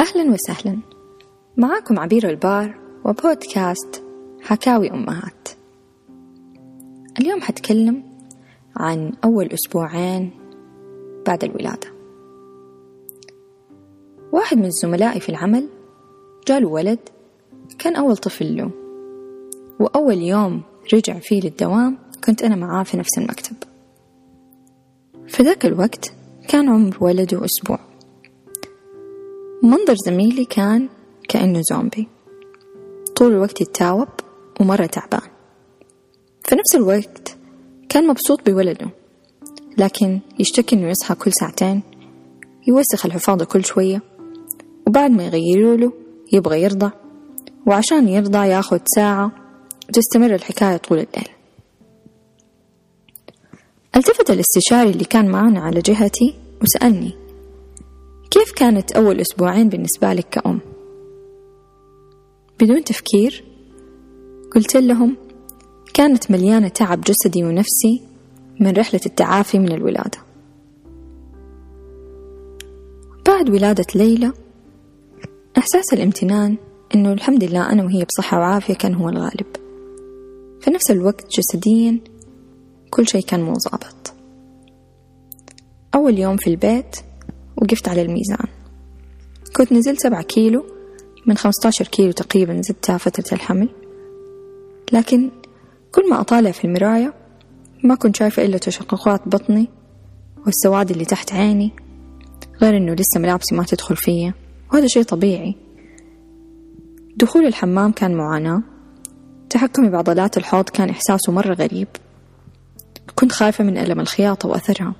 أهلا وسهلا. معاكم عبير البار وبودكاست حكاوي أمهات. اليوم حتكلم عن أول أسبوعين بعد الولادة. واحد من زملائي في العمل جاله ولد كان أول طفل له وأول يوم رجع فيه للدوام كنت أنا معاه في نفس المكتب. في ذاك الوقت كان عمر ولده أسبوع. منظر زميلي كان كأنه زومبي طول الوقت يتاوب ومرة تعبان. في نفس الوقت كان مبسوط بولده لكن يشتكي إنه يصحى كل ساعتين يوسخ الحفاضة كل شوية وبعد ما يغيروا له يبغى يرضع وعشان يرضع ياخد ساعة وتستمر الحكاية طول الليل. التفت الاستشاري اللي كان معانا على جهتي وسألني كيف كانت أول أسبوعين بالنسبة لك كأم؟ بدون تفكير قلت لهم كانت مليانة تعب جسدي ونفسي من رحلة التعافي من الولادة. بعد ولادة ليلى إحساس الامتنان إنه الحمد لله أنا وهي بصحة وعافية كان هو الغالب. في نفس الوقت جسديا كل شيء كان مو ظابط. أول يوم في البيت وقفت على الميزان. كنت نزلت سبعة كيلو من خمستاشر كيلو تقريبا زدتها فترة الحمل. لكن كل ما أطالع في المراية ما كنت شايفة إلا تشققات بطني والسواد اللي تحت عيني غير إنه لسه ملابسي ما تدخل فيا وهذا شيء طبيعي. دخول الحمام كان معاناة. تحكمي بعضلات الحوض كان إحساسه مرة غريب. كنت خايفة من ألم الخياطة وأثرها.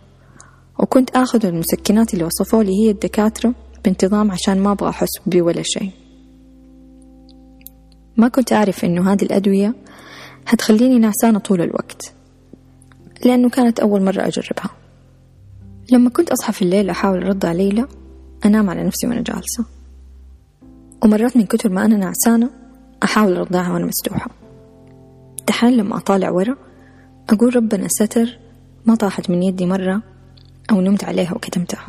وكنت آخذ المسكنات اللي وصفوا لي هي الدكاترة بانتظام عشان ما أبغى أحس بي ولا شيء. ما كنت أعرف إنه هذه الأدوية هتخليني نعسانة طول الوقت لأنه كانت أول مرة أجربها. لما كنت أصحى في الليل أحاول أرد على ليلى أنام على نفسي وأنا جالسة. ومرات من كتر ما أنا نعسانة أحاول أرضعها وأنا مسدوحة دحين لما أطالع ورا أقول ربنا ستر ما طاحت من يدي مرة أو نمت عليها وكتمتها.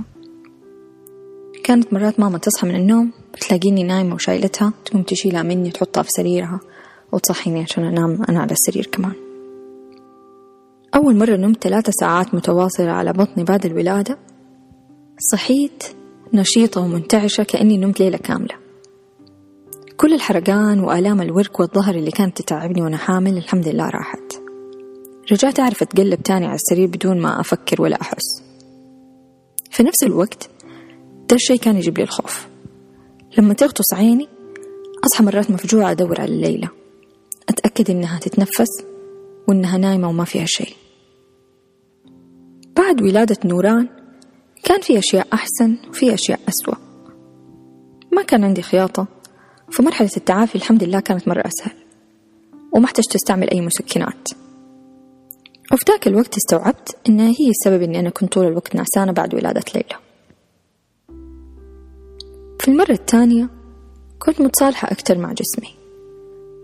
كانت مرات ماما تصحى من النوم تلاقيني نايمة وشايلتها تقوم تشيلها مني تحطها في سريرها وتصحيني عشان أنام أنا على السرير كمان. أول مرة نمت ثلاثة ساعات متواصلة على بطني بعد الولادة. صحيت نشيطة ومنتعشة كأني نمت ليلة كاملة. كل الحرقان وآلام الورك والظهر اللي كانت تتعبني وأنا حامل الحمد لله راحت. رجعت أعرف أتقلب تاني على السرير بدون ما أفكر ولا أحس. في نفس الوقت ده الشي كان يجيب لي الخوف. لما تغطس عيني أصحى مرات مفجوعة أدور على ليلى أتأكد إنها تتنفس وإنها نايمة وما فيها شيء. بعد ولادة نوران كان في أشياء أحسن وفي أشياء أسوأ. ما كان عندي خياطة فمرحلة التعافي الحمد لله كانت مرة أسهل. وما احتجت أستعمل أي مسكنات. وفي ذاك الوقت استوعبت إنها هي السبب إني أنا كنت طول الوقت نعسانة بعد ولادة ليلى. في المرة الثانية كنت متصالحة أكتر مع جسمي.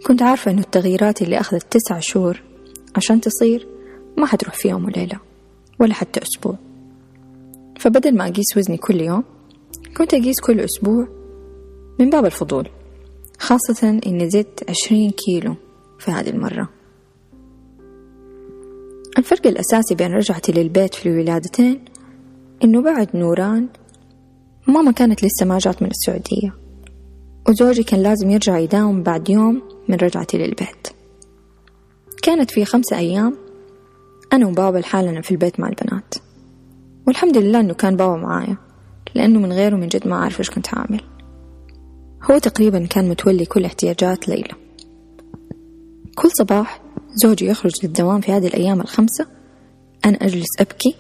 كنت عارفة إنه التغييرات اللي أخذت تسع شهور عشان تصير ما حتروح في يوم وليلة ولا حتى أسبوع. فبدل ما أقيس وزني كل يوم كنت أقيس كل أسبوع من باب الفضول خاصة إني زدت عشرين كيلو في هذه المرة. الفرق الأساسي بين رجعتي للبيت في الولادتين إنه بعد نوران ماما كانت لسه ما جات من السعودية وزوجي كان لازم يرجع يداوم بعد يوم من رجعتي للبيت. كانت في خمسة أيام أنا وبابا لحالنا في البيت مع البنات والحمد لله إنه كان بابا معايا لأنه من غيره من جد ما أعرف إيش كنت عامل هو تقريبا كان متولي كل احتياجات ليلى. كل صباح زوجي يخرج للدوام في هذه الأيام الخمسة. أنا أجلس أبكي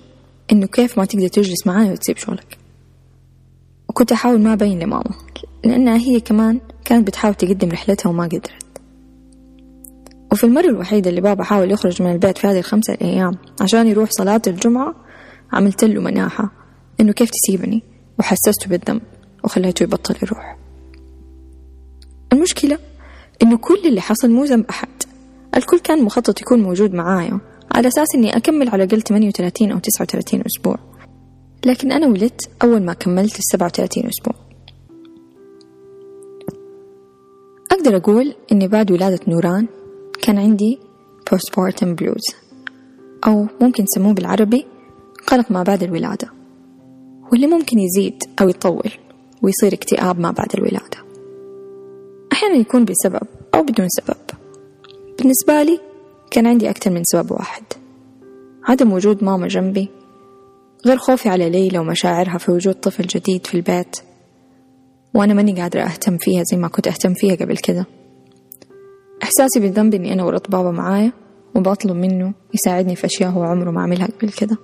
إنه كيف ما تقدر تجلس معاي وتسيب شغلك. وكنت أحاول ما أبين لماما لأنها هي كمان كانت بتحاول تقدم رحلتها وما قدرت. وفي المرة الوحيدة اللي بابا حاول يخرج من البيت في هذه الخمسة أيام عشان يروح صلاة الجمعة عملت له مناحة إنه كيف تسيبني؟ وحسسته بالذنب وخليته يبطل يروح. المشكلة إنه كل اللي حصل مو ذنب أحد. الكل كان مخطط يكون موجود معايا على أساس إني أكمل على الأقل 38 أو 39 أسبوع. لكن أنا ولدت أول ما كملت ال 37 أسبوع. أقدر أقول إني بعد ولادة نوران كان عندي postpartum blues أو ممكن تسموه بالعربي قلق ما بعد الولادة واللي ممكن يزيد أو يطول ويصير اكتئاب ما بعد الولادة. أحيانا يكون بسبب أو بدون سبب. بالنسبة لي كان عندي أكثر من سبب واحد. عدم وجود ماما جنبي غير خوفي على ليلى ومشاعرها في وجود طفل جديد في البيت. وأنا ماني قادرة أهتم فيها زي ما كنت أهتم فيها قبل كده. إحساسي بالذنب إني أنا ورط بابا معايا وبطلب منه يساعدني في أشياء هو عمره ما عملها قبل كده.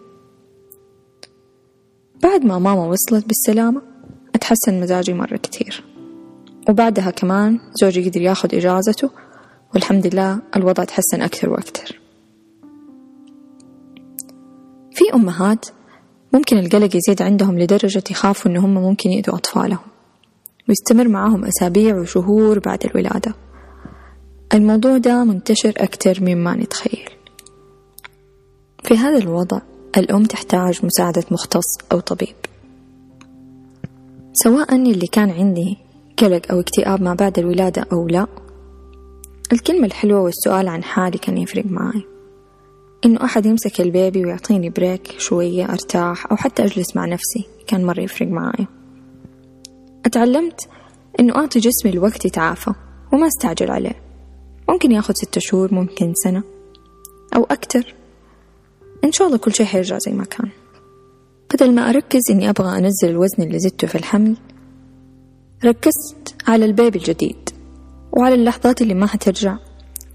بعد ما ماما وصلت بالسلامة أتحسن مزاجي مرة كتير. وبعدها كمان زوجي قدر ياخد إجازته والحمد لله الوضع تحسن أكثر وأكثر. في أمهات ممكن القلق يزيد عندهم لدرجة يخافوا إن هم ممكن يأذوا أطفالهم ويستمر معاهم أسابيع وشهور بعد الولادة. الموضوع ده منتشر أكتر مما نتخيل. في هذا الوضع الأم تحتاج مساعدة مختص أو طبيب. سواء اللي كان عندي قلق أو اكتئاب ما بعد الولادة أو لا الكلمة الحلوة والسؤال عن حالي كان يفرق معي. إنه أحد يمسك البيبي ويعطيني بريك شوية أرتاح أو حتى أجلس مع نفسي كان مرة يفرق معي. أتعلمت إنه أعطي جسمي الوقت يتعافى وما أستعجل عليه. ممكن ياخد ستة شهور ممكن سنة أو أكتر إن شاء الله كل شي حيرجع زي ما كان. بدل ما أركز إني أبغى أنزل الوزن اللي زدته في الحمل ركزت على البيبي الجديد. وعلى اللحظات اللي ما حترجع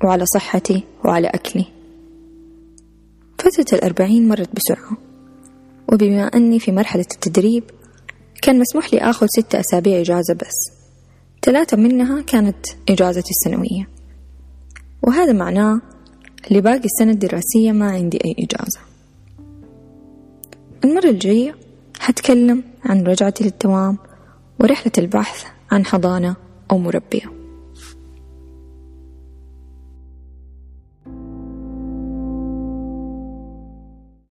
وعلى صحتي وعلى أكلي. فترة الأربعين مرت بسرعة وبما أني في مرحلة التدريب كان مسموح لي آخذ ستة أسابيع إجازة بس. ثلاثة منها كانت إجازتي السنوية. وهذا معناه لباقي السنة الدراسية ما عندي أي إجازة. المرة الجاية حتكلم عن رجعتي للدوام ورحلة البحث عن حضانة أو مربية.